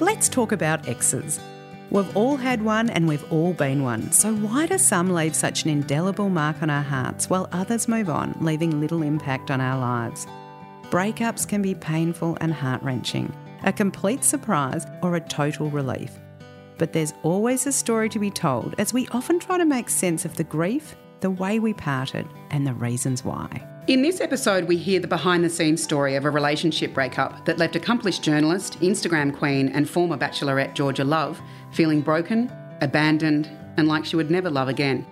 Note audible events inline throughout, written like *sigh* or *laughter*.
Let's talk about exes. We've all had one and we've all been one. So, why do some leave such an indelible mark on our hearts while others move on, leaving little impact on our lives? Breakups can be painful and heart wrenching, a complete surprise or a total relief. But there's always a story to be told as we often try to make sense of the grief, the way we parted, and the reasons why. In this episode, we hear the behind the scenes story of a relationship breakup that left accomplished journalist, Instagram queen, and former bachelorette Georgia Love feeling broken, abandoned, and like she would never love again.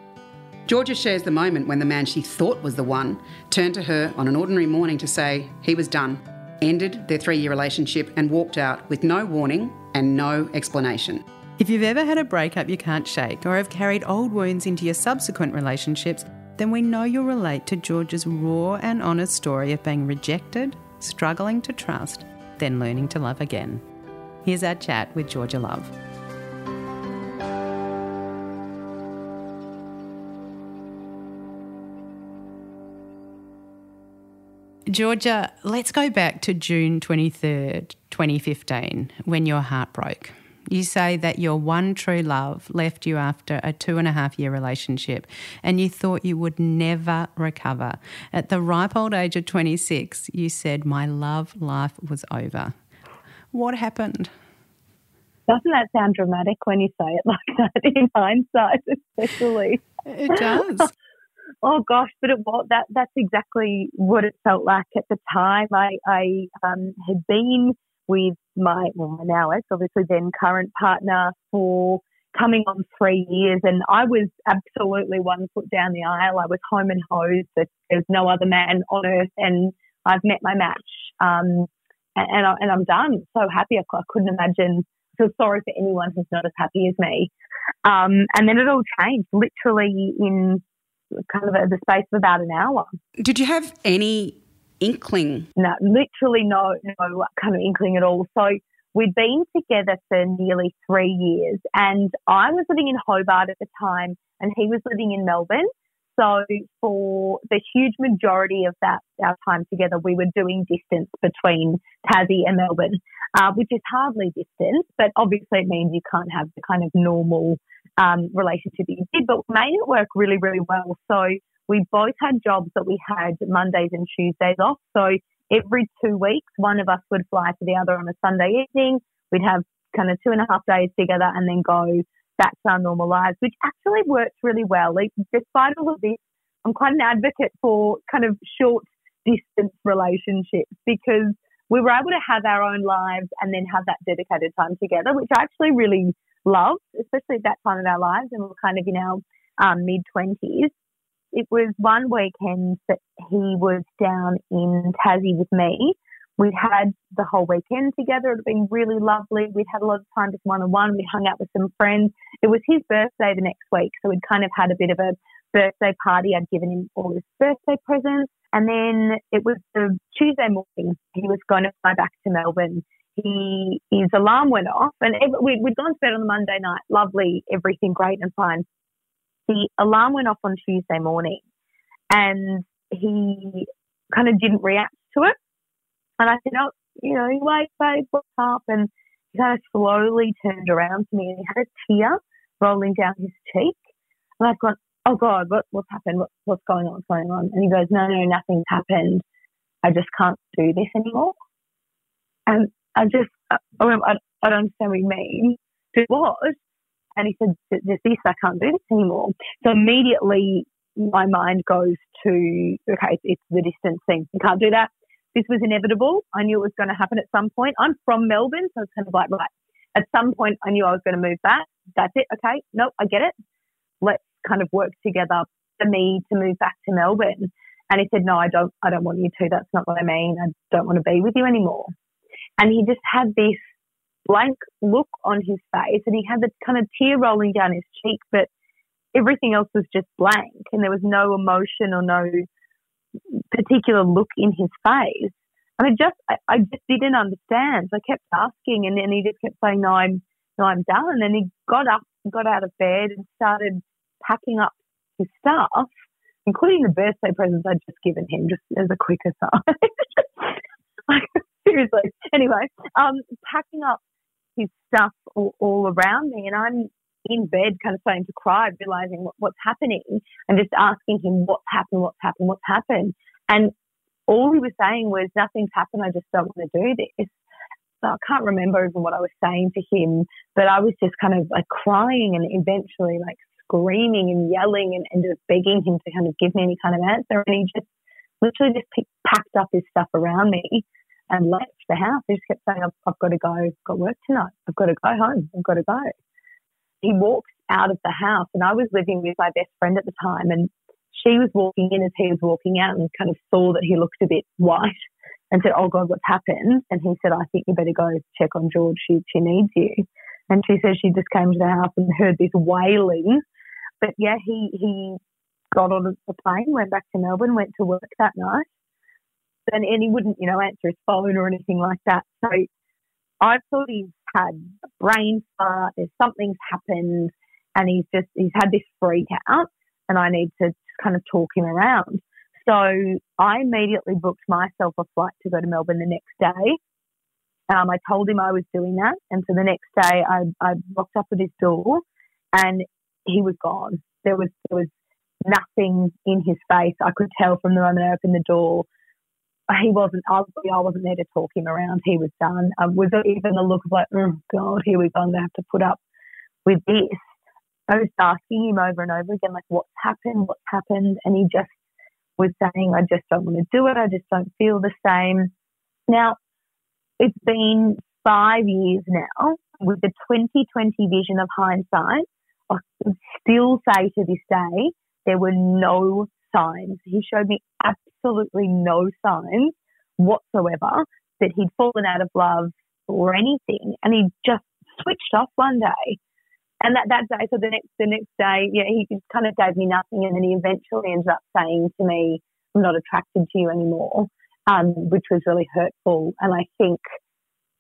Georgia shares the moment when the man she thought was the one turned to her on an ordinary morning to say he was done, ended their three year relationship, and walked out with no warning and no explanation. If you've ever had a breakup you can't shake or have carried old wounds into your subsequent relationships, then we know you'll relate to George's raw and honest story of being rejected, struggling to trust, then learning to love again. Here's our chat with Georgia Love. Georgia, let's go back to June 23rd, 2015, when your heart broke. You say that your one true love left you after a two and a half year relationship and you thought you would never recover. At the ripe old age of 26, you said, My love life was over. What happened? Doesn't that sound dramatic when you say it *laughs* like that in hindsight, especially? It does. *laughs* oh gosh, but it was that. That's exactly what it felt like at the time. I, I um, had been with my, well, my now ex, obviously then current partner for coming on three years. And I was absolutely one foot down the aisle. I was home and hosed. There's no other man on earth. And I've met my match. Um, and, I, and I'm done. So happy. I, I couldn't imagine. I feel sorry for anyone who's not as happy as me. Um, and then it all changed literally in kind of a, the space of about an hour. Did you have any inkling? No, literally no, no kind of inkling at all. So we'd been together for nearly three years, and I was living in Hobart at the time, and he was living in Melbourne. So for the huge majority of that our time together, we were doing distance between Tassie and Melbourne, uh, which is hardly distance, but obviously it means you can't have the kind of normal um, relationship that you did. But made it work really, really well. So we both had jobs that we had Mondays and Tuesdays off. So every two weeks, one of us would fly to the other on a Sunday evening. We'd have kind of two and a half days together and then go back to our normal lives, which actually worked really well. Like, despite all of this, I'm quite an advocate for kind of short distance relationships because we were able to have our own lives and then have that dedicated time together, which I actually really loved, especially at that time of our lives. And we we're kind of in our um, mid 20s it was one weekend that he was down in Tassie with me. We'd had the whole weekend together. It had been really lovely. We'd had a lot of time just one on one. We hung out with some friends. It was his birthday the next week, so we'd kind of had a bit of a birthday party. I'd given him all his birthday presents. And then it was the Tuesday morning. He was going to fly back to Melbourne. He his alarm went off, and we, we'd gone to bed on the Monday night. Lovely, everything great and fine the alarm went off on Tuesday morning and he kind of didn't react to it. And I said, Oh, you know, wait, babe, what's up? And he kind of slowly turned around to me and he had a tear rolling down his cheek. And I've gone, Oh God, what, what's happened? What, what's going on? What's going on? And he goes, No, no, nothing's happened. I just can't do this anymore. And I just, I, I, I don't understand what you mean. It was. And he said, this, I can't do this anymore. So immediately my mind goes to, okay, it's the distance thing. You can't do that. This was inevitable. I knew it was going to happen at some point. I'm from Melbourne, so it's kind of like, right, at some point I knew I was going to move back. That's it. Okay. Nope, I get it. Let's kind of work together for me to move back to Melbourne. And he said, no, I don't, I don't want you to. That's not what I mean. I don't want to be with you anymore. And he just had this blank look on his face and he had the kind of tear rolling down his cheek, but everything else was just blank and there was no emotion or no particular look in his face. And I just, I, I just didn't understand. So I kept asking and then he just kept saying, no, I'm, no, I'm done. And he got up, got out of bed and started packing up his stuff, including the birthday presents I'd just given him, just as a quick aside. *laughs* like, seriously. Anyway, um, packing up his stuff all, all around me, and I'm in bed, kind of starting to cry, realizing what, what's happening, and just asking him what's happened, what's happened, what's happened. And all he was saying was, "Nothing's happened. I just don't want to do this." So I can't remember even what I was saying to him, but I was just kind of like crying and eventually like screaming and yelling and, and just begging him to kind of give me any kind of answer. And he just literally just picked, packed up his stuff around me and left the house. He just kept saying, I've, I've got to go, I've got work tonight. I've got to go home. I've got to go. He walked out of the house and I was living with my best friend at the time and she was walking in as he was walking out and kind of saw that he looked a bit white and said, Oh God, what's happened? And he said, I think you better go check on George. She, she needs you. And she said she just came to the house and heard this wailing. But yeah, he, he got on a plane, went back to Melbourne, went to work that night. And, and he wouldn't, you know, answer his phone or anything like that. So I thought he's had a brain fart, there's something's happened, and he's just, he's had this freak out, and I need to kind of talk him around. So I immediately booked myself a flight to go to Melbourne the next day. Um, I told him I was doing that, and so the next day I, I rocked up at his door, and he was gone. There was there was nothing in his face. I could tell from the moment I opened the door. He wasn't ugly. I wasn't there to talk him around. He was done. Um, was even the look of like, oh God, here we go. I'm going to have to put up with this. I was asking him over and over again, like, what's happened? What's happened? And he just was saying, I just don't want to do it. I just don't feel the same. Now, it's been five years now with the 2020 vision of hindsight. I still say to this day, there were no signs. He showed me absolutely no signs whatsoever that he'd fallen out of love or anything. And he just switched off one day. And that, that day, so the next the next day, yeah, he just kind of gave me nothing, and then he eventually ended up saying to me, "I'm not attracted to you anymore," um, which was really hurtful. And I think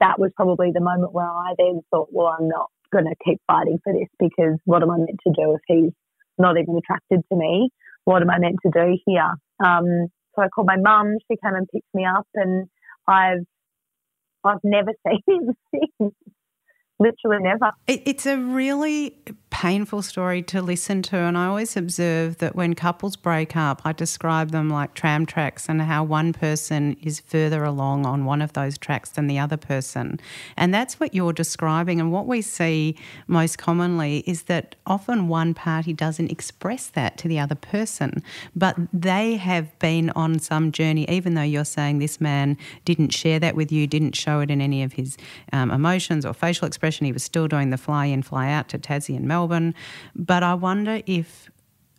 that was probably the moment where I then thought, "Well, I'm not going to keep fighting for this because what am I meant to do if he's not even attracted to me? What am I meant to do here?" Um, so I called my mum. She came and picked me up, and I've I've never *laughs* seen him since literally never. It's a really painful story to listen to. And I always observe that when couples break up, I describe them like tram tracks and how one person is further along on one of those tracks than the other person. And that's what you're describing. And what we see most commonly is that often one party doesn't express that to the other person, but they have been on some journey, even though you're saying this man didn't share that with you, didn't show it in any of his um, emotions or facial expression. He was still doing the fly in, fly out to Tassie and Melbourne Melbourne. But I wonder if,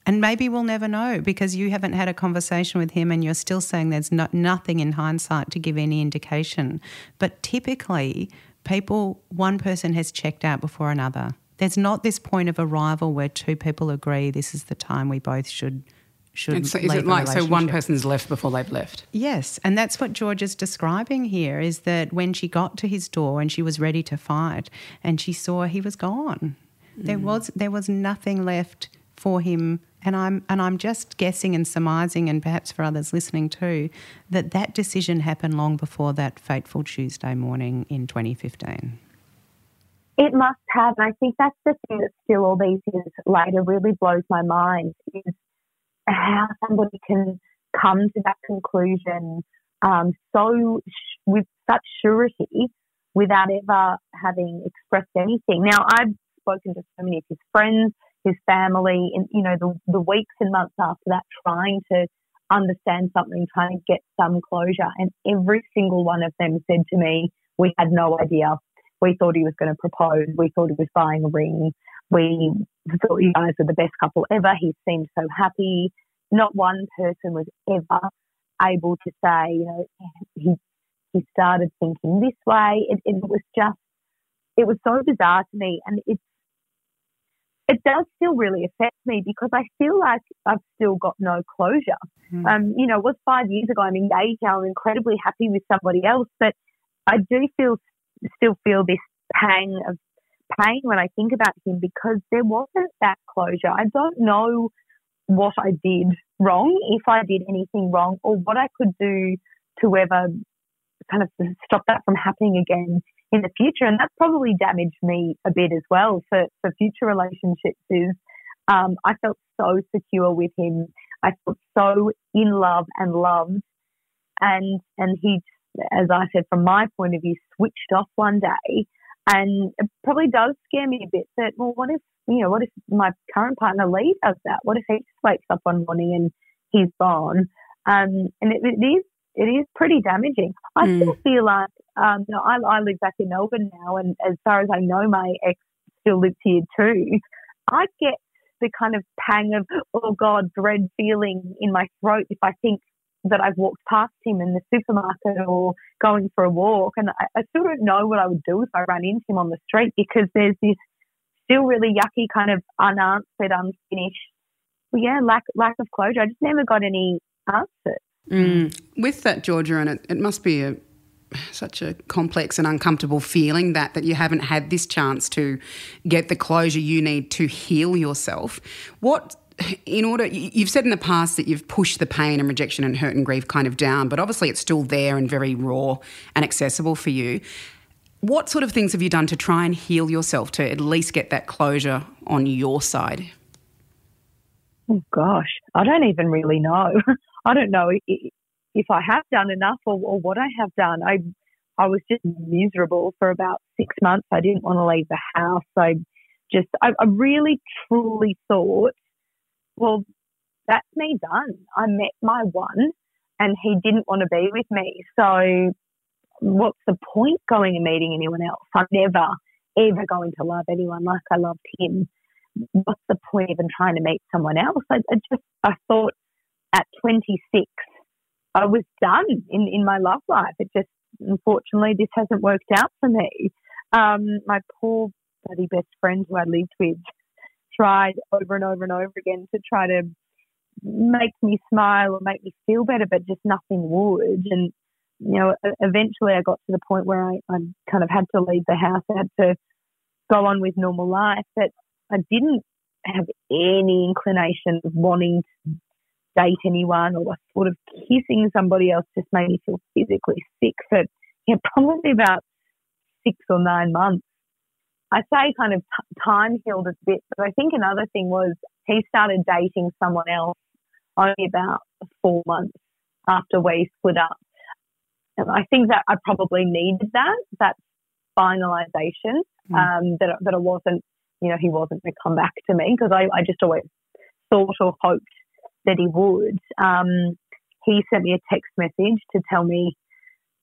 and maybe we'll never know because you haven't had a conversation with him and you're still saying there's no, nothing in hindsight to give any indication. But typically, people, one person has checked out before another. There's not this point of arrival where two people agree this is the time we both should should. So is it like so one person's left before they've left? Yes, and that's what George is describing here. Is that when she got to his door and she was ready to fight, and she saw he was gone. There was there was nothing left for him and I'm and I'm just guessing and surmising and perhaps for others listening too that that decision happened long before that fateful Tuesday morning in 2015. It must have, and I think that's the thing that still all these years later really blows my mind is how somebody can come to that conclusion um, so with such surety without ever having expressed anything. Now, I've spoken to so many of his friends, his family, and you know the the weeks and months after that, trying to understand something, trying to get some closure, and every single one of them said to me, "We had no idea. We thought he was going to propose. We thought he was buying a ring. We thought you guys were the best couple ever. He seemed so happy. Not one person was ever able to say, you know, he he started thinking this way. It, it was just, it was so bizarre to me, and it's it does still really affect me because I feel like I've still got no closure. Mm. Um, you know, it was five years ago. I'm engaged. I'm incredibly happy with somebody else, but I do feel still feel this pang of pain when I think about him because there wasn't that closure. I don't know what I did wrong, if I did anything wrong, or what I could do to ever kind of stop that from happening again in the future. And that's probably damaged me a bit as well for, for future relationships is um, I felt so secure with him. I felt so in love and loved. And, and he, as I said, from my point of view, switched off one day. And it probably does scare me a bit that, well, what if, you know, what if my current partner Lee does that? What if he just wakes up one morning and he's gone? Um, and it, it is it is pretty damaging. I mm. still feel like um, I, I live back in Melbourne now, and as far as I know, my ex still lives here too. I get the kind of pang of oh god, dread feeling in my throat if I think that I've walked past him in the supermarket or going for a walk, and I, I still don't know what I would do if I ran into him on the street because there's this still really yucky kind of unanswered, unfinished, well, yeah, lack lack of closure. I just never got any answers. Mm. With that, Georgia, and it, it must be a such a complex and uncomfortable feeling that that you haven't had this chance to get the closure you need to heal yourself. What in order you've said in the past that you've pushed the pain and rejection and hurt and grief kind of down, but obviously it's still there and very raw and accessible for you. What sort of things have you done to try and heal yourself to at least get that closure on your side? Oh gosh, I don't even really know. *laughs* I don't know if I have done enough or, or what I have done. I I was just miserable for about six months. I didn't want to leave the house. I just I, I really truly thought, well, that's me done. I met my one, and he didn't want to be with me. So what's the point going and meeting anyone else? I'm never ever going to love anyone like I loved him. What's the point even trying to meet someone else? I, I just I thought at 26, I was done in, in my love life. It just, unfortunately, this hasn't worked out for me. Um, my poor bloody best friend who I lived with tried over and over and over again to try to make me smile or make me feel better, but just nothing would. And, you know, eventually I got to the point where I, I kind of had to leave the house. I had to go on with normal life, but I didn't have any inclination of wanting to date anyone or the thought of kissing somebody else just made me feel physically sick for yeah, *laughs* probably about six or nine months. I say kind of t- time healed a bit, but I think another thing was he started dating someone else only about four months after we split up. And I think that I probably needed that, that finalization, mm. um, that, that I wasn't, you know, he wasn't going to come back to me because I, I just always thought or hoped that he would. Um, he sent me a text message to tell me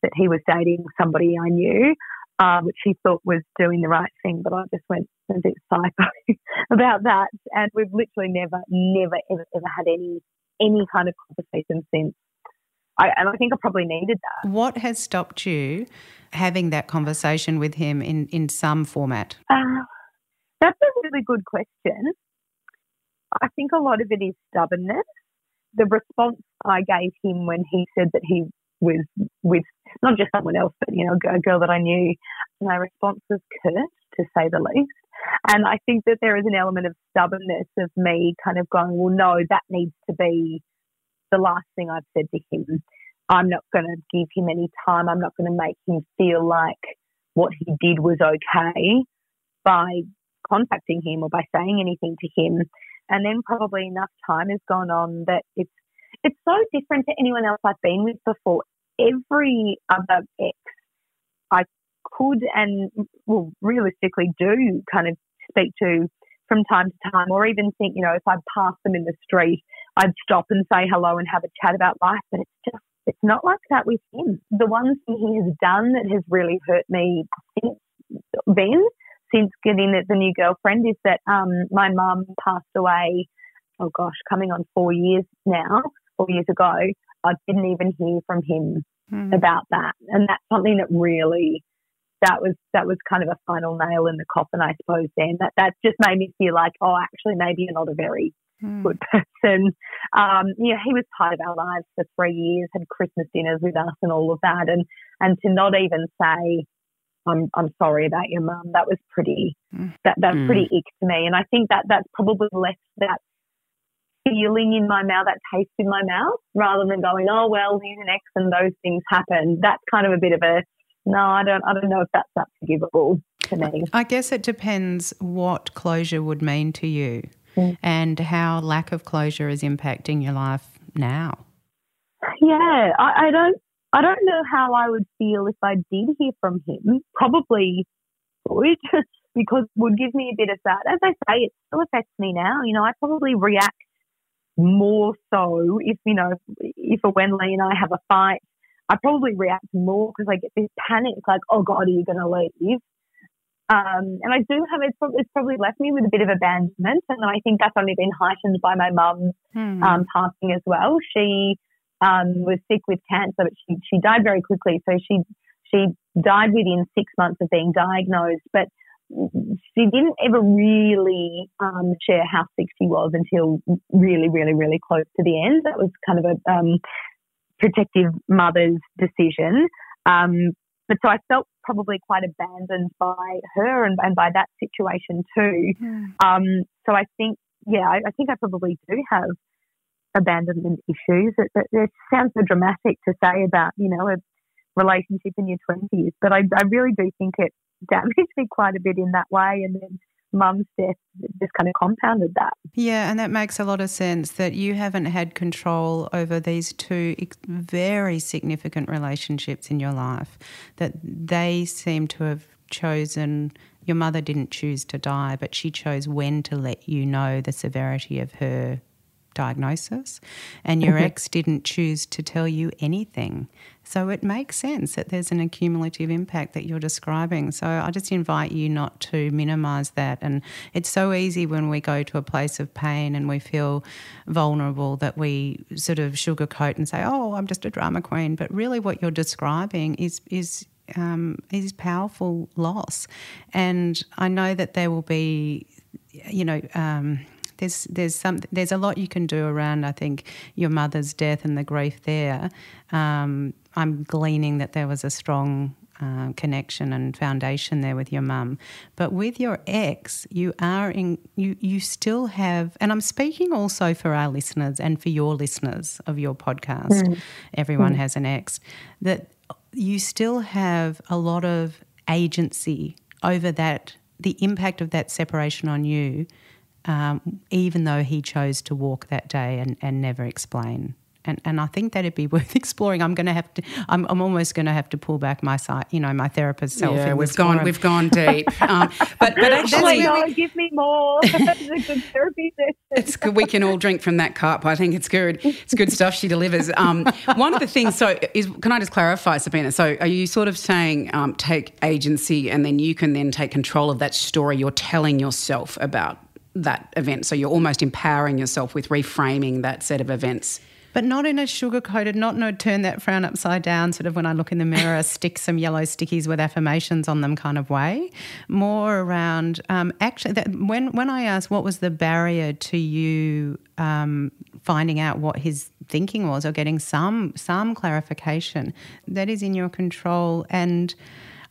that he was dating somebody I knew, uh, which he thought was doing the right thing, but I just went a bit psycho *laughs* about that. And we've literally never, never, ever, ever had any any kind of conversation since. I, and I think I probably needed that. What has stopped you having that conversation with him in, in some format? Uh, that's a really good question. I think a lot of it is stubbornness. The response I gave him when he said that he was with not just someone else, but you know, a girl that I knew, my response was curt, to say the least. And I think that there is an element of stubbornness of me kind of going, well, no, that needs to be the last thing I've said to him. I'm not going to give him any time. I'm not going to make him feel like what he did was okay by contacting him or by saying anything to him. And then probably enough time has gone on that it's it's so different to anyone else I've been with before. Every other ex I could and well realistically do kind of speak to from time to time or even think, you know, if I pass them in the street, I'd stop and say hello and have a chat about life. But it's just it's not like that with him. The one thing he has done that has really hurt me since then since getting the new girlfriend is that um, my mum passed away, oh gosh, coming on four years now, four years ago. I didn't even hear from him mm. about that. And that's something that really that was that was kind of a final nail in the coffin, I suppose. Then that that just made me feel like, oh, actually, maybe you're not a very mm. good person. Um, yeah, he was part of our lives for three years, had Christmas dinners with us and all of that, and and to not even say, I'm I'm sorry about your mum. That was pretty mm. that that's mm. pretty ick to me. And I think that that's probably left that feeling in my mouth, that taste in my mouth, rather than going, oh well, he's an ex and those things happen. That's kind of a bit of a no, I don't. I don't know if that's that forgivable to me. I guess it depends what closure would mean to you, mm. and how lack of closure is impacting your life now. Yeah, I, I don't. I don't know how I would feel if I did hear from him. Probably good, *laughs* because it would give me a bit of that. As I say, it still affects me now. You know, I probably react more so if you know if a when Lee and I have a fight I probably react more because I get this panic, like, oh God, are you going to leave? Um, and I do have, it's probably, it's probably left me with a bit of abandonment. And I think that's only been heightened by my mum hmm. um, passing as well. She um, was sick with cancer, but she, she died very quickly. So she, she died within six months of being diagnosed. But she didn't ever really um, share how sick she was until really, really, really close to the end. That was kind of a um, protective mother's decision. Um, but so I felt probably quite abandoned by her and, and by that situation too. Mm. Um, so I think, yeah, I, I, think I probably do have abandonment issues. It, it, it, sounds so dramatic to say about, you know, a relationship in your 20s, but I, I really do think it *laughs* damaged me quite a bit in that way. And then mum's death just kind of compounded that. Yeah, and that makes a lot of sense that you haven't had control over these two very significant relationships in your life, that they seem to have chosen. Your mother didn't choose to die, but she chose when to let you know the severity of her diagnosis, and your mm-hmm. ex didn't choose to tell you anything. So it makes sense that there's an accumulative impact that you're describing. So I just invite you not to minimize that. And it's so easy when we go to a place of pain and we feel vulnerable that we sort of sugarcoat and say, oh, I'm just a drama queen. But really, what you're describing is, is um, is powerful loss, and I know that there will be, you know, um, there's there's some there's a lot you can do around I think your mother's death and the grief there. Um, I'm gleaning that there was a strong uh, connection and foundation there with your mum. But with your ex, you are in you you still have and I'm speaking also for our listeners and for your listeners of your podcast. Mm. Everyone mm. has an ex. That you still have a lot of agency over that the impact of that separation on you um, even though he chose to walk that day and, and never explain. And, and I think that'd be *laughs* worth exploring. I'm going to have to. I'm, I'm almost going to have to pull back my site. You know, my therapist self. Yeah, we've gone. Forum. We've gone *laughs* deep. um, but but actually, oh give me more. *laughs* it's good therapy. It's good. We can all drink from that cup. I think it's good. It's good stuff she delivers. Um, one of the things. So is can I just clarify, Sabina? So are you sort of saying um, take agency and then you can then take control of that story you're telling yourself about that event. So you're almost empowering yourself with reframing that set of events. But not in a sugar coated, not no turn that frown upside down, sort of when I look in the mirror, *laughs* stick some yellow stickies with affirmations on them kind of way. More around um, actually, that when, when I asked what was the barrier to you um, finding out what his thinking was or getting some some clarification, that is in your control. And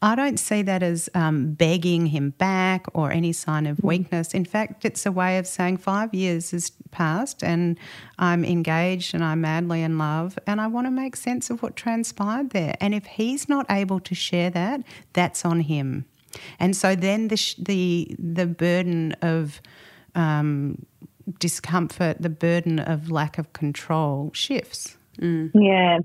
I don't see that as um, begging him back or any sign of weakness. In fact, it's a way of saying five years has passed and I'm engaged and I'm madly in love and I want to make sense of what transpired there. And if he's not able to share that, that's on him. And so then the sh- the the burden of um, discomfort, the burden of lack of control shifts. Mm. Yeah,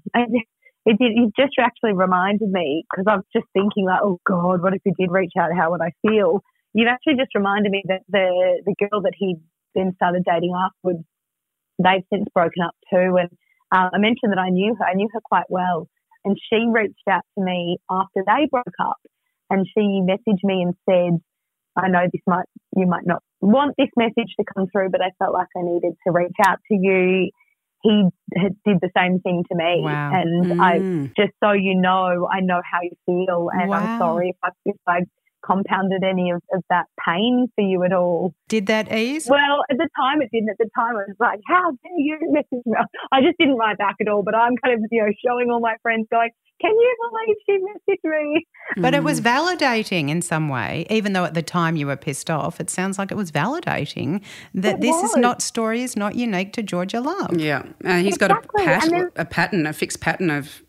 it did. It just actually reminded me because I was just thinking like, oh God, what if he did reach out? How would I feel? You've actually just reminded me that the the girl that he then started dating afterwards, they've since broken up too. And uh, I mentioned that I knew her. I knew her quite well, and she reached out to me after they broke up, and she messaged me and said, "I know this might you might not want this message to come through, but I felt like I needed to reach out to you." He did the same thing to me. Wow. And mm. I just so you know, I know how you feel, and wow. I'm sorry if I, if I compounded any of, of that pain for you at all. Did that ease? Well, at the time it didn't. At the time I was like, how dare you message me? I just didn't write back at all, but I'm kind of, you know, showing all my friends going, can you believe she messaged me? But it was mm. validating in some way, even though at the time you were pissed off. It sounds like it was validating that It this was. is not story is not unique to Georgia Love. Yeah, and he's Exactly, got a, pat- then- a pattern, a fixed pattern of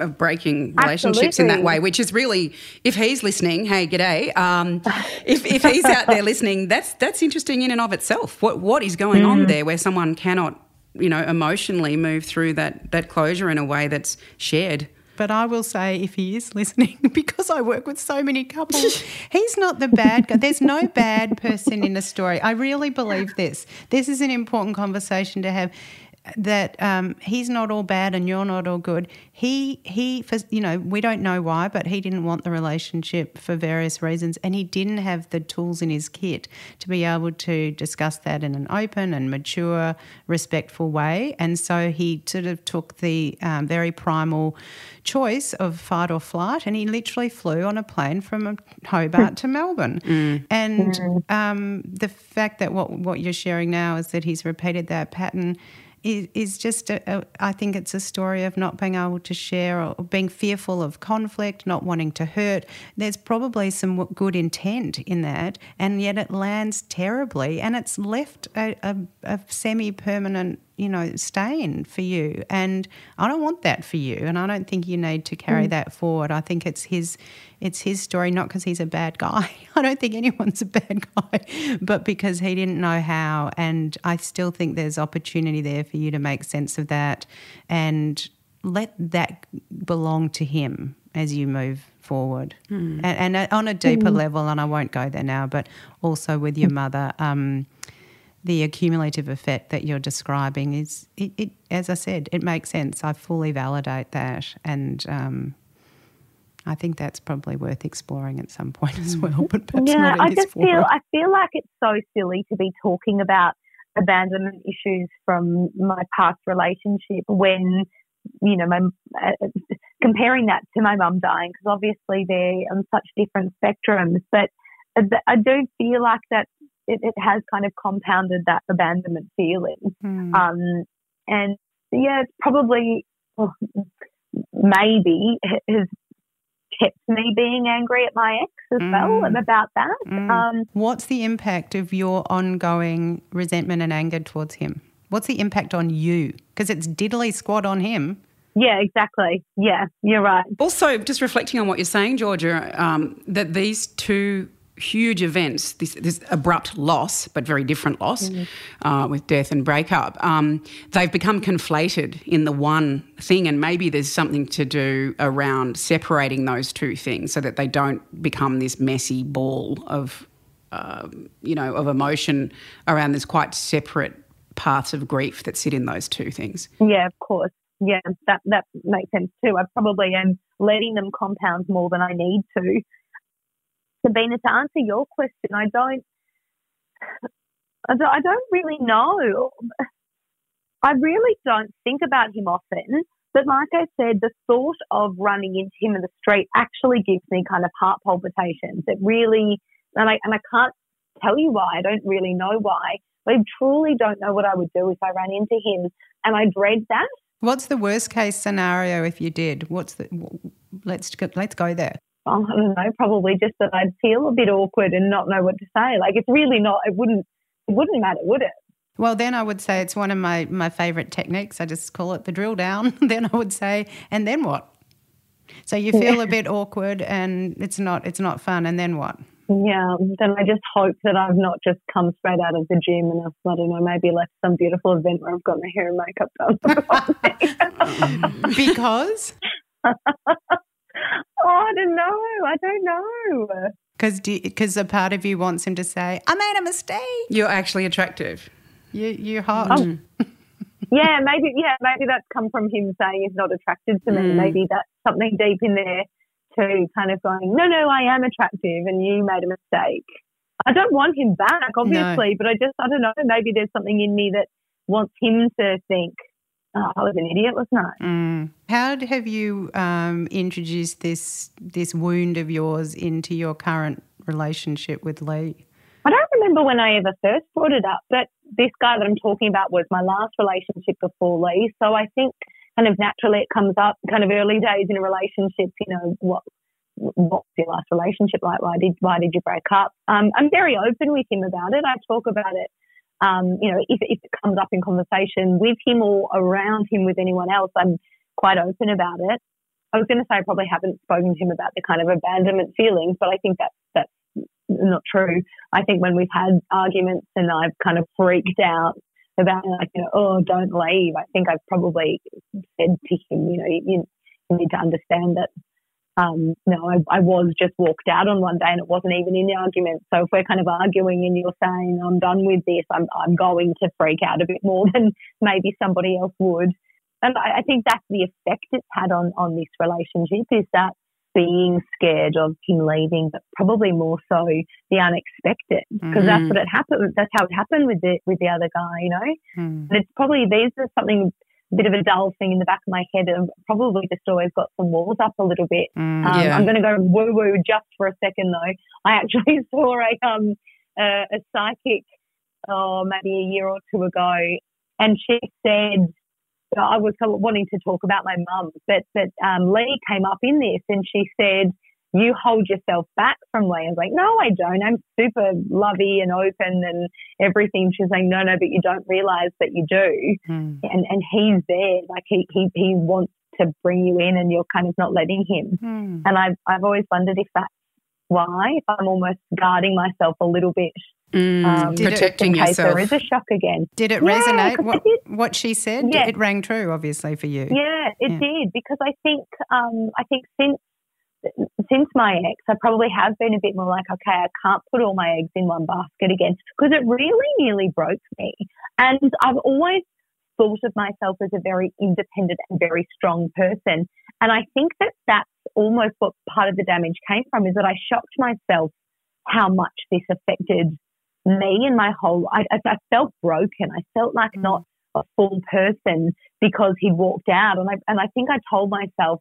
of breaking relationships in that way, which is really, if he's listening, hey, g'day. Um, if, if he's out there listening, that's that's interesting in and of itself. What what is going Mm. on there, where someone cannot, you know, emotionally move through that that closure in a way that's shared. But I will say, if he is listening, *laughs* because I work with so many couples, he's not the bad guy. There's no bad person in a story. I really believe this. This is an important conversation to have. That um, he's not all bad and you're not all good. He he, for, you know, we don't know why, but he didn't want the relationship for various reasons, and he didn't have the tools in his kit to be able to discuss that in an open and mature, respectful way. And so he sort of took the um, very primal choice of fight or flight, and he literally flew on a plane from Hobart to Melbourne. And um, the fact that what what you're sharing now is that he's repeated that pattern. Is, just, a, a, I think it's a story of not being able to share or being fearful of conflict, not wanting to hurt. There's probably some good intent in that, and yet it lands terribly, and it's left a, a semi permanent you know, stain for you. And I don't want that for you. And I don't think you need to carry mm. that forward. I think it's his it's his story, not because he's a bad guy. *laughs* I don't think anyone's a bad guy, *laughs* but because he didn't know how. And I still think there's opportunity there for you to make sense of that and let that belong to him as you move forward. Hmm. And, and on a deeper hmm. level, and I won't go there now, but also with your hmm. mother. Um, the accumulative effect that you're describing is, it, it, as I said, it makes sense. I fully validate that, and um, I think that's probably worth exploring at some point as well. But perhaps yeah, I just forum. feel I feel like it's so silly to be talking about abandonment issues from my past relationship when you know my uh, comparing that to my mum dying because obviously they're on such different spectrums, but uh, I do feel like that it, it has kind of compounded that abandonment feeling. Hmm. Um, and yeah, it's probably well, maybe has kept me being angry at my ex as well Mm. and about that. Mm. Um, What's the impact of your ongoing resentment and anger towards him? What's the impact on you? Because it's diddly squat on him. yeah, exactly. Yeah, you're right. Also, just reflecting on what you're saying, Georgia, um, that these two huge events, this, this abrupt loss, but very different loss uh, with death and breakup, um, they've become conflated in the one thing. And maybe there's something to do around separating those two things so that they don't become this messy ball of, um, you know, of emotion around this quite separate paths of grief that sit in those two things. Yeah, of course. Yeah, that that makes sense too. I probably am letting them compound more than I need to. Sabina, to answer your question, I don't, I don't, really know. I really don't think about him often. But like I said, the thought of running into him in the street actually gives me kind of heart palpitations. It really, and I and I can't tell you why. I don't really know why. I truly don't know what I would do if I ran into him, and I dread that. What's the worst case scenario if you did? What's the let's let's go there. Oh, I don't know, probably just that I'd feel a bit awkward and not know what to say. Like it's really not. It wouldn't. It wouldn't matter, would it? Well, then I would say it's one of my, my favourite techniques. I just call it the drill down. *laughs* then I would say, and then what? So you feel a bit awkward and it's not it's not fun. And then what? Yeah. Then I just hope that I've not just come straight out of the gym and I've, I don't know, maybe left some beautiful event where I've got my hair and makeup done. *laughs* *laughs* Because oh, I don't know. I don't know. because because a part of you wants him to say, "I made a mistake." You're actually attractive. You you're hot. Oh. Yeah, maybe. Yeah, maybe that's come from him saying he's not attracted to me. Mm. Maybe that's something deep in there too, kind of going, no, no, I am attractive, and you made a mistake. I don't want him back, obviously, but I just, I don't know. Maybe there's something in me that wants him to think, oh, I was an idiot, wasn't I? Mm. How have you um, introduced this this wound of yours into your current relationship with Lee? I don't remember when I ever first brought it up, but this guy that I'm talking about was my last relationship before Lee. So I think kind of naturally it comes up kind of early days in a relationship, you know, what what's your last relationship like? Why did why did you break up? Um, I'm very open with him about it. I talk about it. Um, you know, if, if it comes up in conversation with him or around him with anyone else, I'm quite open about it. I was going to say I probably haven't spoken to him about the kind of abandonment feelings, but I think that's that's not true. I think when we've had arguments and I've kind of freaked out about like you know oh don't leave, I think I've probably said to him you know you, you need to understand that um, no, I, I, was just walked out on one day and it wasn't even in the argument. So if we're kind of arguing and you're saying I'm done with this, I'm, I'm going to freak out a bit more *laughs* than maybe somebody else would. And I, I think that's the effect it's had on, on this relationship is that being scared of him leaving, but probably more so the unexpected because mm-hmm. that's what it happened. That's how it happened with the with the other guy, you know. Mm. And it's probably these are something bit of a dull thing in the back of my head and probably just always got some walls up a little bit. Mm, um, yeah. I'm going to go woo woo just for a second though. *laughs* I actually *laughs* saw a um a, a psychic, oh maybe a year or two ago, and she said I was wanting to talk about my mum, but but um, Lee came up in this and she said, "You hold yourself back from Lee." I was like, "No, I don't. I'm super lovey and open and everything." She's like, "No, no, but you don't realize that you do." Mm. And and he's there, like he he he wants to bring you in, and you're kind of not letting him. Mm. And I've I've always wondered if that's why, if I'm almost guarding myself a little bit Mm, um, protecting yourself. There is a shock again. Did it yeah, resonate? What, it what, she said? Yeah. It rang true, obviously, for you. Yeah, it yeah. did because I think um, I think since since my ex, I probably have been a bit more like, okay, I can't put all my eggs in one basket again because it really nearly broke me. And I've always thought of myself as a very independent and very strong person. And I think that that's almost what part of the damage came from is that I shocked myself how much this affected me and my whole, I, I felt broken. I felt like mm. not a full person because he walked out. And I, and I think I told myself,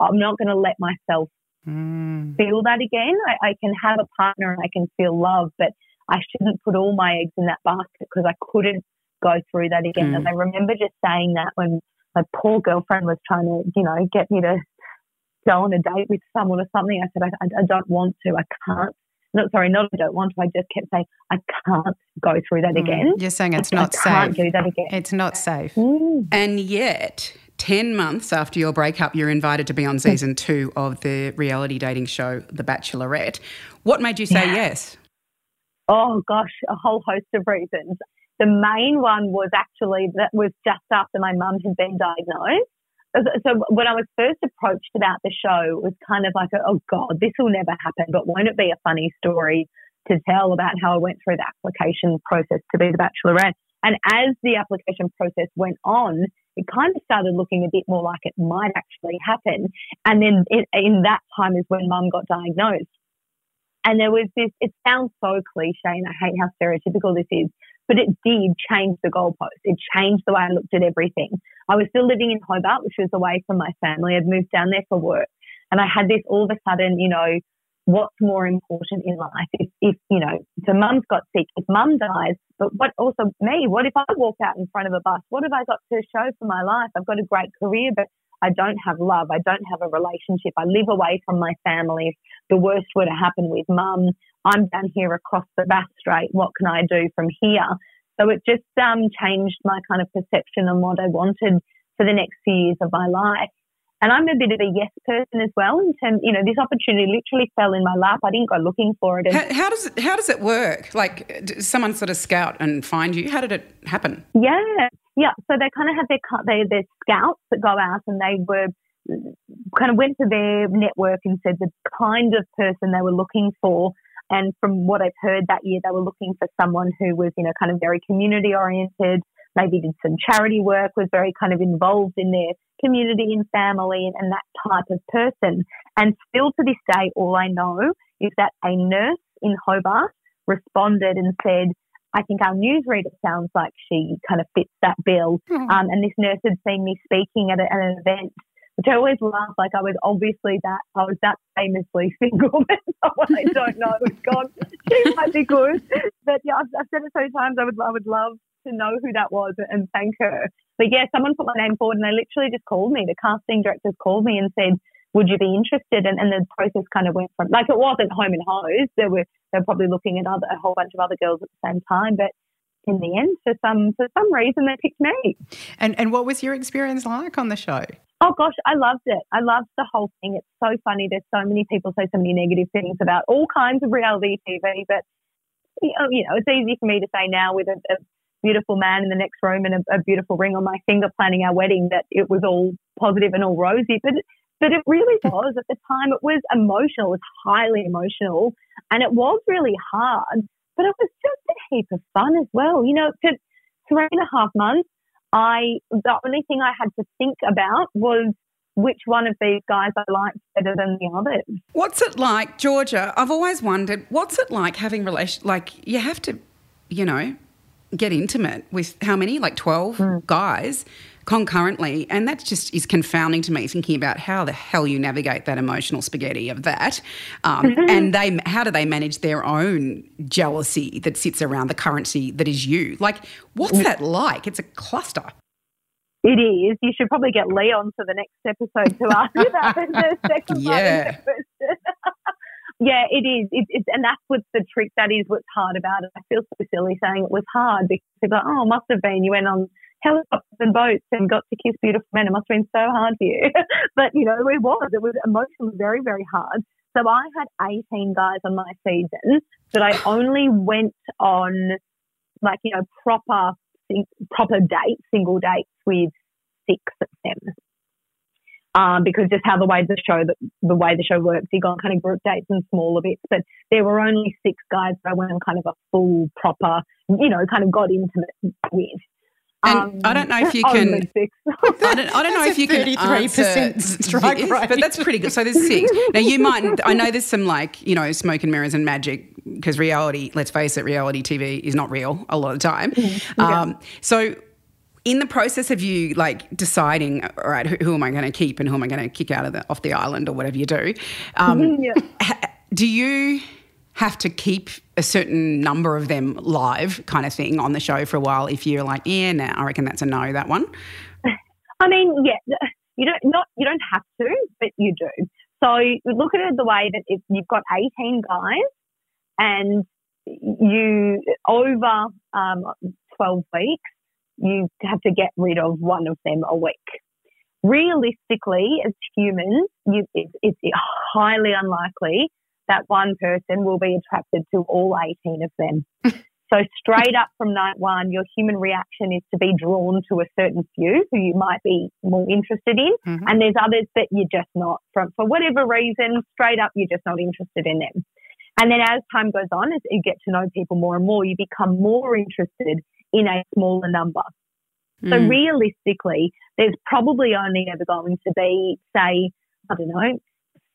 I'm not going to let myself mm. feel that again. I, I can have a partner and I can feel love, but I shouldn't put all my eggs in that basket because I couldn't go through that again. Mm. And I remember just saying that when my poor girlfriend was trying to, you know, get me to go on a date with someone or something. I said, I, I don't want to. I can't not sorry, not I don't want to. I just kept saying I can't go through that mm. again. You're saying it's I, not I safe. Can't do that again. It's not safe. Mm. And yet, 10 months after your breakup, you're invited to be on season *laughs* two of the reality dating show, The Bachelorette. What made you say yeah. yes? Oh, gosh, a whole host of reasons. The main one was actually that was just after my mum had been diagnosed so when I was first approached about the show, it was kind of like, oh God, this will never happen, but won't it be a funny story to tell about how I went through the application process to be the Bachelorette? And as the application process went on, it kind of started looking a bit more like it might actually happen. And then it, in that time is when mum got diagnosed. And there was this, it sounds so cliche and I hate how stereotypical this is, but it did change the goalpost. It changed the way I looked at everything. I was still living in Hobart, which was away from my family. I'd moved down there for work. And I had this all of a sudden, you know, what's more important in life? If, if you know, so mum's got sick, if mum dies, but what also me, what if I walk out in front of a bus? What have I got to show for my life? I've got a great career, but I don't have love. I don't have a relationship. I live away from my family. If the worst were to happen with mum, I'm down here across the Bass Strait. What can I do from here? So it just um, changed my kind of perception on what I wanted for the next few years of my life. And I'm a bit of a yes person as well. In terms, you know, this opportunity literally fell in my lap. I didn't go looking for it. How, how, does it How does it work? Like, someone sort of scout and find you? How did it happen? Yeah, yeah. So they kind of have their their, their scouts that go out, and they were kind of went to their network and said the kind of person they were looking for and from what I've heard that year, they were looking for someone who was, you know, kind of very community oriented, maybe did some charity work, was very kind of involved in their community and family and, and that type of person. And still to this day, all I know is that a nurse in Hobart responded and said, I think our newsreader sounds like she kind of fits that bill. Mm. Um, and this nurse had seen me speaking at, a, at an event which I always laugh. Like I was obviously that I was that famously *laughs* single someone I don't know who's gone. She might be good, but yeah, I've, I've said it so many times. I would I would love to know who that was and thank her. But yeah, someone put my name forward, and they literally just called me. The casting directors called me and said, "Would you be interested?" And, and the process kind of went from like it wasn't home and hose. There were they were probably looking at other a whole bunch of other girls at the same time, but in the end, for some for some reason, they picked me. And and what was your experience like on the show? Oh gosh, I loved it. I loved the whole thing. It's so funny. There's so many people say so many negative things about all kinds of reality TV, but you know, you know it's easy for me to say now with a, a beautiful man in the next room and a, a, beautiful ring on my finger planning our wedding that it was all positive and all rosy, but but it really *laughs* was at the time. It was emotional. It was highly emotional, and it was really hard. But it was just a heap of fun as well. You know, for three and a half months, I the only thing I had to think about was which one of these guys I liked better than the others. What's it like, Georgia? I've always wondered, what's it like having relation like you have to, you know, get intimate with how many? Like 12 mm. guys concurrently. And that just is confounding to me, thinking about how the hell you navigate that emotional spaghetti of that. Um, mm-hmm. And they, how do they manage their own jealousy that sits around the currency that is you? Like, what's that like? It's a cluster. It is. You should probably get Leon for the next episode to ask you that. the *laughs* second yeah. *laughs* yeah, it is. It, it's, and that's what's the trick. That is what's hard about it. I feel so silly saying it was hard because people are, oh, it must have been. You went on helicopters and boats and got to kiss beautiful men. It must have been so hard for you. *laughs* but, you know, it was. It was emotionally very, very hard. So I had 18 guys on my season, but I *sighs* only went on like, you know, proper, proper dates, single dates with six of them. Um, because just how the way the show, the, the way the show works, you go on kind of group dates and smaller bits. But there were only six guys that I went on kind of a full, proper, you know, kind of got intimate with. And um, I don't know if you can. *laughs* I don't, I don't know if you can. Thirty-three percent strike rate, but that's pretty good. So there's six. Now you might. I know there's some like you know smoke and mirrors and magic because reality. Let's face it, reality TV is not real a lot of the time. Mm-hmm. Um, so in the process of you like deciding, all right, who, who am I going to keep and who am I going to kick out of the off the island or whatever you do, um, yeah. do you have to keep a certain number of them live, kind of thing, on the show for a while? If you're like, yeah, nah, I reckon that's a no, that one. *laughs* I mean, yeah, you don't not you don't have to, but you do. So look at it the way that if you've got 18 guys and you over um, 12 weeks you have to get rid of one of them a week. Realistically, as humans, you, it, it's highly unlikely that one person will be attracted to all 18 of them. *laughs* so, straight up from night one, your human reaction is to be drawn to a certain few who you might be more interested in. Mm-hmm. And there's others that you're just not, from, for whatever reason, straight up, you're just not interested in them. And then as time goes on, as you get to know people more and more, you become more interested in a smaller number. Mm. So realistically, there's probably only ever going to be, say, I don't know,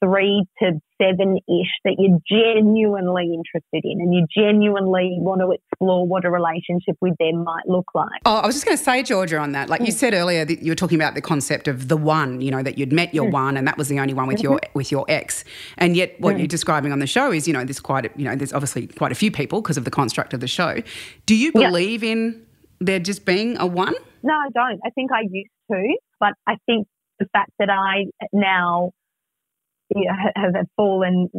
three to seven ish that you're genuinely interested in and you genuinely want to explore what a relationship with them might look like. Oh, I was just going to say, Georgia, on that. Like mm. you said earlier, that you were talking about the concept of the one, you know, that you'd met your mm. one and that was the only one with mm-hmm. your with your ex. And yet what mm. you're describing on the show is, you know, there's quite a, you know, there's obviously quite a few people because of the construct of the show. Do you believe in there just being a one? No, I don't. I think I used to, but I think the fact that I now you know, have fallen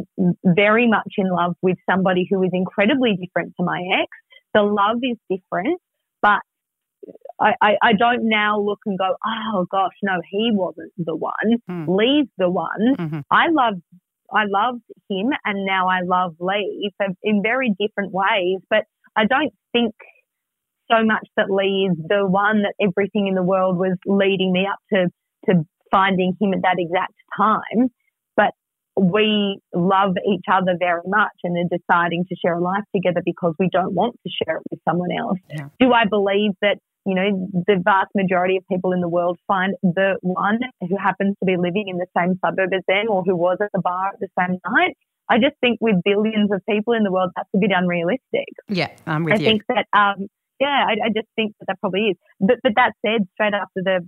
very much in love with somebody who is incredibly different to my ex. The love is different, but I, I, I, don't now look and go, oh gosh, no, he wasn't the one. Mm. Lee's the one. Mm-hmm. I love I loved him and now I love Lee in very different ways, but I don't think so much that Lee is the one that everything in the world was leading me up to, to finding him at that exact time. We love each other very much and are deciding to share a life together because we don't want to share it with someone else. Yeah. Do I believe that, you know, the vast majority of people in the world find the one who happens to be living in the same suburb as them or who was at the bar at the same night? I just think with billions of people in the world, that's a bit unrealistic. Yeah, I'm with I you. I think that um, yeah, I, I, just think that that probably is. But, but that said, straight after the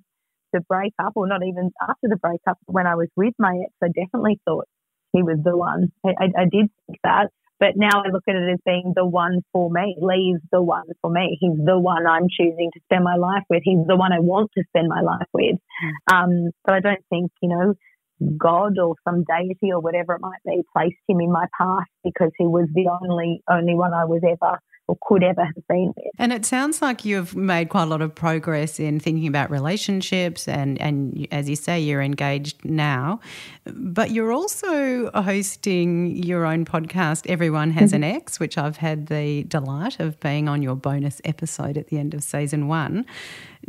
the breakup, or not even after the breakup, when I was with my ex, I definitely thought he was the one. I, I, I did think that. But now I look at it as being the one for me. Lee's the one for me. He's the one I'm choosing to spend my life with. He's the one I want to spend my life with. Mm. Um, but I don't think, you know, God or some deity or whatever it might be placed him in my path because he was the only only one I was ever or could ever have been with. And it sounds like you've made quite a lot of progress in thinking about relationships and and as you say you're engaged now. But you're also hosting your own podcast Everyone Has mm-hmm. an Ex, which I've had the delight of being on your bonus episode at the end of season 1.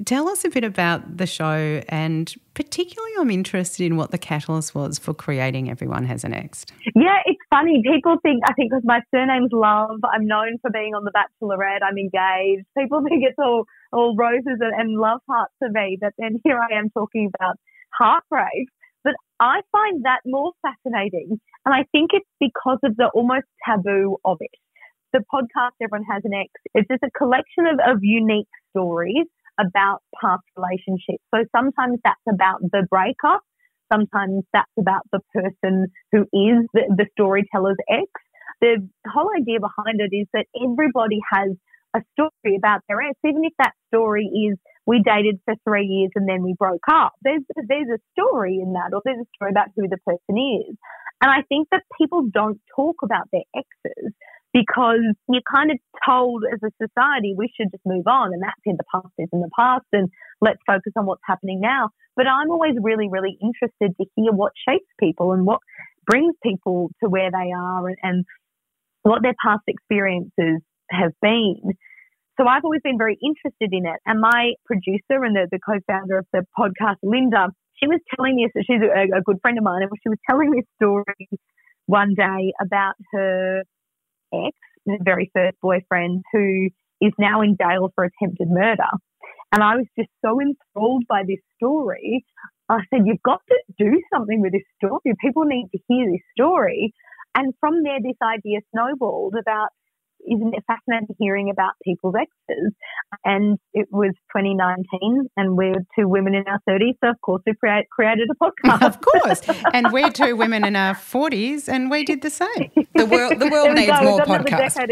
Tell us a bit about the show, and particularly, I'm interested in what the catalyst was for creating Everyone Has an Ex. Yeah, it's funny. People think, I think because my surname's Love, I'm known for being on The Bachelorette, I'm engaged. People *laughs* think it's all, all roses and, and love hearts for me, but then here I am talking about heartbreak. But I find that more fascinating. And I think it's because of the almost taboo of it. The podcast Everyone Has an Ex it's just a collection of, of unique stories about past relationships. So sometimes that's about the breakup. Sometimes that's about the person who is the, the storyteller's ex. The whole idea behind it is that everybody has a story about their ex, even if that story is we dated for three years and then we broke up. There's there's a story in that, or there's a story about who the person is. And I think that people don't talk about their exes because you're kind of told as a society we should just move on and that's in the past is in the past and let's focus on what's happening now. But I'm always really, really interested to hear what shapes people and what brings people to where they are and, and what their past experiences have been. So I've always been very interested in it. And my producer and the, the co-founder of the podcast, Linda, she was telling me, she's a, a good friend of mine, and she was telling me a story one day about her ex, her very first boyfriend, who is now in jail for attempted murder. And I was just so enthralled by this story. I said, You've got to do something with this story. People need to hear this story. And from there, this idea snowballed about isn't it fascinating hearing about people's exes? And it was 2019, and we're two women in our 30s, so of course we create, created a podcast. of course, and we're two women in our 40s, and we did the same. The world, the world *laughs* needs go. more podcasts. *laughs*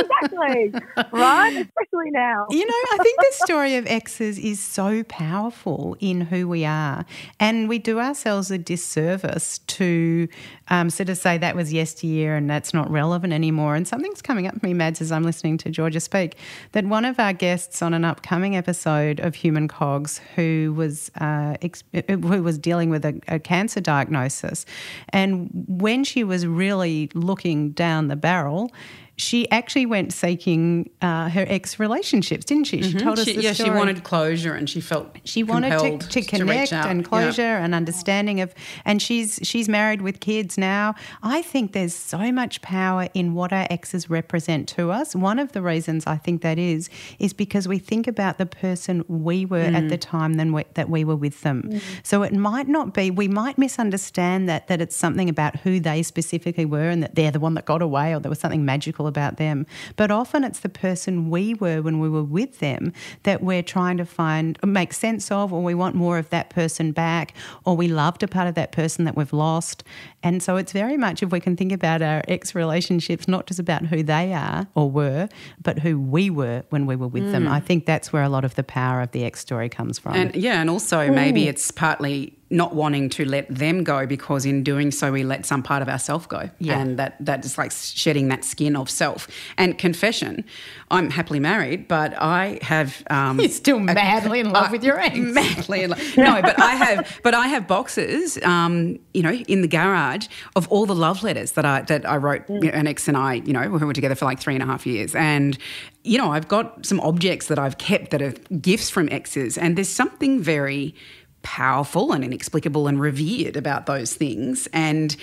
exactly, right? Especially now. You know, I think the story of exes is so powerful in who we are, and we do ourselves a disservice to um, sort of say that was yesteryear and that's not relevant anymore. And something's coming up for me, Mads, as I'm listening to Georgia speak, that one of our guests on an upcoming episode of Human Cogs, who was uh, ex- who was dealing with a, a cancer diagnosis, and when she was really looking down the barrel, she actually went seeking uh, her ex relationships, didn't she? She mm-hmm. told us she, yeah, story. she wanted closure and she felt she wanted to, to, connect to and closure yeah. and understanding of. And she's she's married with kids now. I think there's so much power in what our exes represent to us. One of the reasons I think that is is because we think about the person we were mm. at the time than we, that we were with them. Mm. So it might not be. We might misunderstand that that it's something about who they specifically were and that they're the one that got away or there was something magical about them. But often it's the person we were when we were with them that we're trying to find, make sense of, or we want more of that person back, or we loved a part of that person that we've lost. And so it's very much, if we can think about our ex relationships, not just about who they are or were, but who we were when we were with mm. them. I think that's where a lot of the power of the ex story comes from. And yeah, and also Ooh. maybe it's partly not wanting to let them go because in doing so we let some part of ourself go. Yeah. and that that is like shedding that skin of self. And confession i'm happily married but i have um, you're still madly a, in love I, with your ex. *laughs* madly in love. No but i have but i have boxes um, you know in the garage of all the love letters that i that i wrote mm. you know, an ex and i you know we were together for like three and a half years. And you know i've got some objects that i've kept that are gifts from exes. And there's something very powerful and inexplicable and revered about those things. And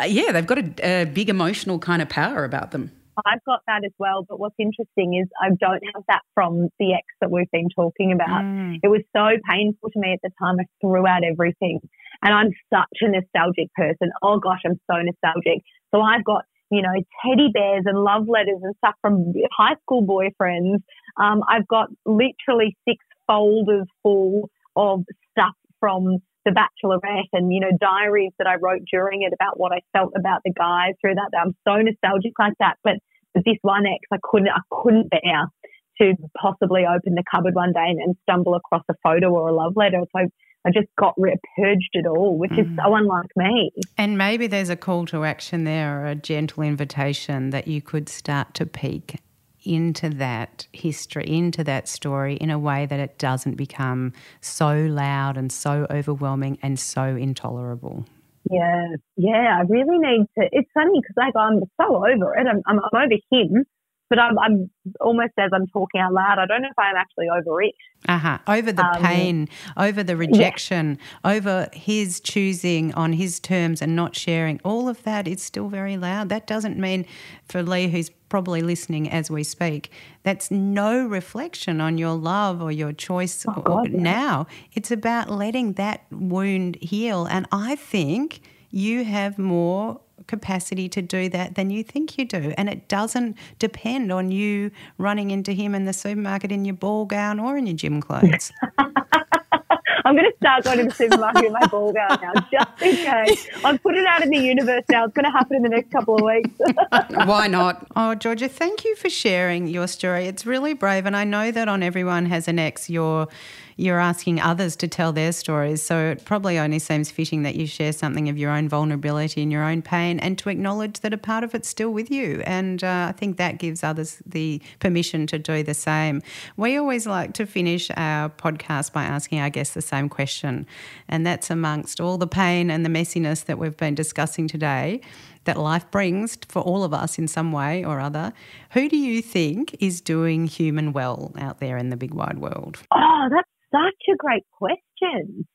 uh, yeah, they've got a, a, big emotional kind of power about them. I've got that as well. But what's interesting is I don't have that from the ex that we've been talking about. Mm. It was so painful to me at the time. I threw out everything. And I'm such a nostalgic person. Oh gosh, I'm so nostalgic. So I've got you know, teddy bears and love letters and stuff from high school boyfriends. Um, I've got literally six folders full of from The Bachelorette and, you know, diaries that I wrote during it about what I felt about the guys through that. I'm so nostalgic like that. But this one ex, I couldn't, I couldn't bear to possibly open the cupboard one day and, and stumble across a photo or a love letter. So I just got rid, purged it all, which mm. is so unlike me. And maybe there's a call to action there or a gentle invitation that you could start to peek into that history, into that story in a way that it doesn't become so loud and so overwhelming and so intolerable. Yeah, yeah, I really need to. It's funny because like I'm so over it. I'm, I'm, I'm over him, but I'm, I'm, almost as I'm talking out loud, I don't know if I'm actually over it. Uh-huh. Over the um, pain, over the rejection, yeah. over his choosing on his terms and not sharing, all of that is still very loud. That doesn't mean for Lee, who's probably listening as we speak, that's no reflection on your love or your choice oh, God, yeah. now. It's about letting that wound heal. And I think you have more capacity to do that than you think you do. And it doesn't depend on you running into him in the supermarket in your ball gown or in your gym clothes. *laughs* I'm going to start going to the supermarket in my ball gown now, just in case. *laughs* I've put it out in the universe now. It's going to happen in the next couple of weeks. *laughs* Why not? Oh, Georgia, thank you for sharing your story. It's really brave. And I know that on Everyone Has an Ex, you're you're asking others to tell their stories. So it probably only seems fitting that you share something of your own vulnerability and your own pain and to acknowledge that a part of it's still with you. And uh, I think that gives others the permission to do the same. We always like to finish our podcast by asking our guests the same question. And that's amongst all the pain and the messiness that we've been discussing today that life brings for all of us in some way or other. Who do you think is doing human well out there in the big wide world? Oh, that's such a great question.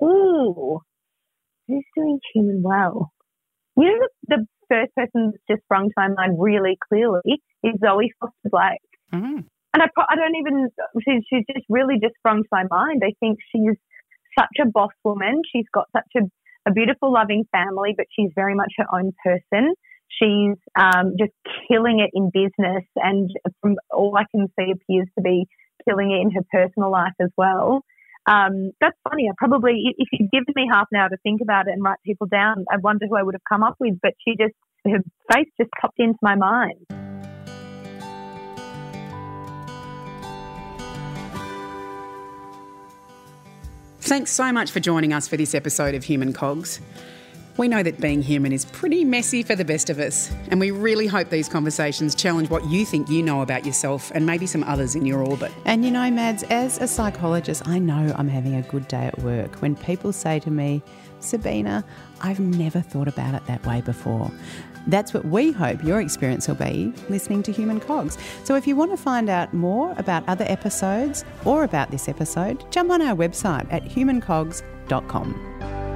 Oh, who's doing human well? You know, the, the, first person that's just sprung to my mind really clearly is Zoe Foster Blake. Mm. And I, I don't even, she's, she's just really just sprung to my mind. I think she's such a boss woman. She's got such a, a beautiful, loving family, but she's very much her own person. She's um, just killing it in business, and from all I can see, appears to be killing it in her personal life as well. Um, that's funny. I probably, if you'd given me half an hour to think about it and write people down, I wonder who I would have come up with. But she just, her face just popped into my mind. Thanks so much for joining us for this episode of Human Cogs. We know that being human is pretty messy for the best of us, and we really hope these conversations challenge what you think you know about yourself and maybe some others in your orbit. And you know, Mads, as a psychologist, I know I'm having a good day at work when people say to me, Sabina, I've never thought about it that way before. That's what we hope your experience will be listening to Human Cogs. So if you want to find out more about other episodes or about this episode, jump on our website at humancogs.com.